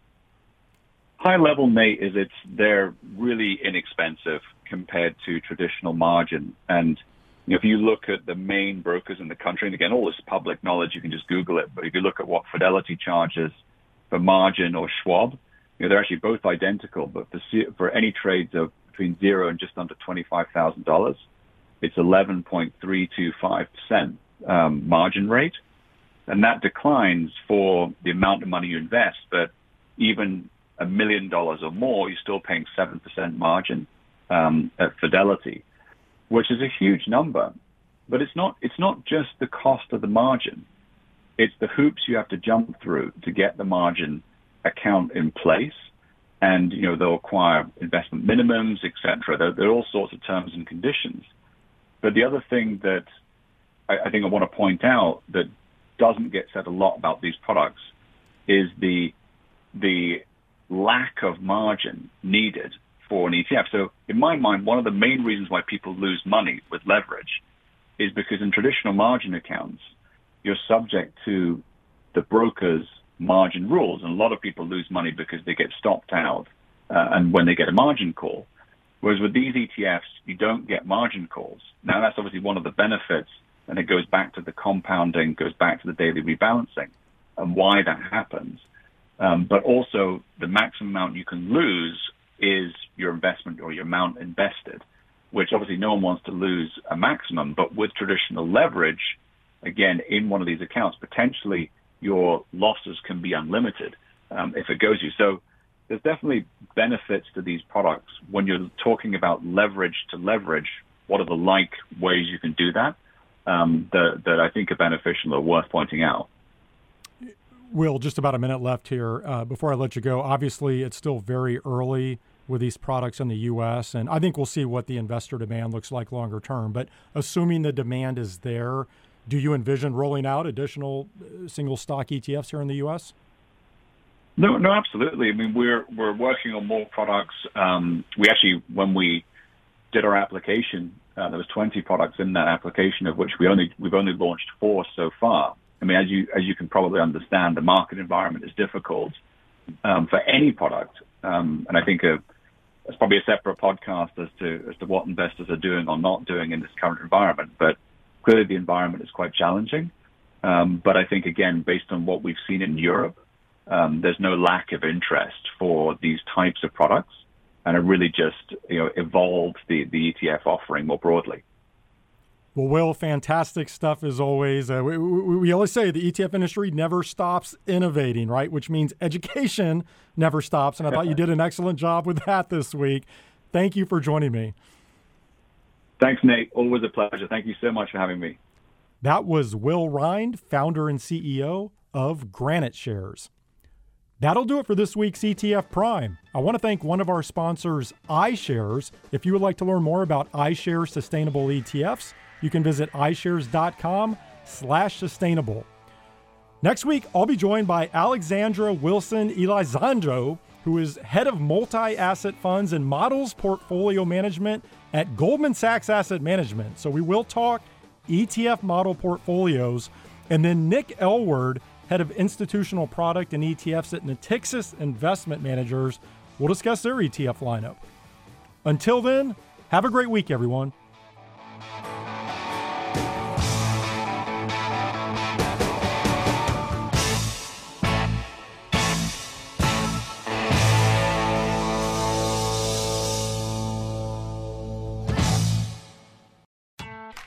High level, Nate, is it's they're really inexpensive compared to traditional margin. And if you look at the main brokers in the country, and again, all this public knowledge, you can just Google it. But if you look at what Fidelity charges for margin or Schwab, you know, they're actually both identical. But for, for any trades of between zero and just under twenty-five thousand dollars, it's eleven point three two five percent um, margin rate, and that declines for the amount of money you invest. But even a million dollars or more, you're still paying 7% margin um, at Fidelity, which is a huge number. But it's not, it's not just the cost of the margin. It's the hoops you have to jump through to get the margin account in place. And, you know, they'll require investment minimums, et cetera. There, there, are all sorts of terms and conditions. But the other thing that I, I think I want to point out that doesn't get said a lot about these products is the the lack of margin needed for an ETF. So in my mind, one of the main reasons why people lose money with leverage is because in traditional margin accounts, you're subject to the broker's margin rules. And a lot of people lose money because they get stopped out uh, and when they get a margin call. Whereas with these ETFs, you don't get margin calls. Now that's obviously one of the benefits and it goes back to the compounding, goes back to the daily rebalancing and why that happens. Um, but also the maximum amount you can lose is your investment or your amount invested, which obviously no one wants to lose a maximum. But with traditional leverage, again, in one of these accounts, potentially your losses can be unlimited um, if it goes you. So there's definitely benefits to these products when you're talking about leverage to leverage. What are the like ways you can do that? Um, that, that I think are beneficial or worth pointing out. Will, just about a minute left here. Uh, before I let you go, obviously it's still very early with these products in the U.S., and I think we'll see what the investor demand looks like longer term. But assuming the demand is there, do you envision rolling out additional uh, single stock ETFs here in the U.S.? No, no, absolutely. I mean, we're we're working on more products. Um, we actually, when we did our application, uh, there was 20 products in that application, of which we only we've only launched four so far. I mean, as you as you can probably understand, the market environment is difficult um, for any product, um, and I think a, it's probably a separate podcast as to as to what investors are doing or not doing in this current environment. But clearly, the environment is quite challenging. Um, but I think again, based on what we've seen in Europe, um, there's no lack of interest for these types of products, and it really just you know evolved the the ETF offering more broadly. Well, Will, fantastic stuff as always. Uh, we, we, we, always say the ETF industry never stops innovating, right? Which means education never stops. And I thought you did an excellent job with that this week. Thank you for joining me. Thanks, Nate. Always a pleasure. Thank you so much for having me. That was Will Rhind, founder and CEO of Granite Shares. That'll do it for this week's ETF Prime. I want to thank one of our sponsors, iShares. If you would like to learn more about iShares sustainable ETFs, you can visit iShares.com slash sustainable. Next week, I'll be joined by Alexandra Wilson Elizondo, who is head of multi-asset funds and models portfolio management at Goldman Sachs Asset Management. So we will talk ETF model portfolios. And then Nick Elward, head of institutional product and ETFs at Natixis Investment Managers, will discuss their ETF lineup. Until then, have a great week, everyone.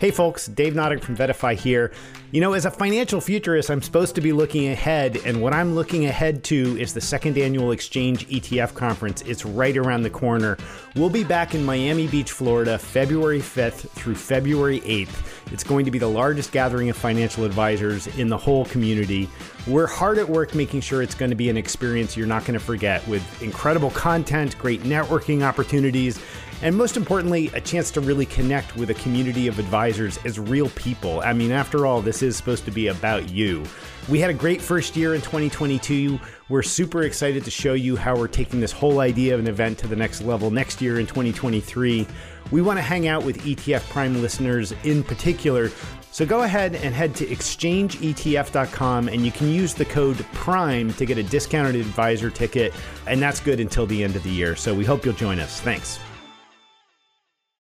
Hey folks, Dave Nadig from VettaFi here. You know, as a financial futurist, I'm supposed to be looking ahead, and what I'm looking ahead to is the second annual Exchange ETF conference. It's right around the corner. We'll be back in Miami Beach, Florida, February 5th through February 8th. It's going to be the largest gathering of financial advisors in the whole community. We're hard at work making sure it's going to be an experience you're not going to forget with incredible content, great networking opportunities and most importantly, a chance to really connect with a community of advisors as real people. I mean, after all, this is supposed to be about you. We had a great first year in 2022. We're super excited to show you how we're taking this whole idea of an event to the next level next year in 2023. We want to hang out with ETF Prime listeners in particular. So go ahead and head to exchangeetf.com and you can use the code PRIME to get a discounted advisor ticket. And that's good until the end of the year. So we hope you'll join us. Thanks.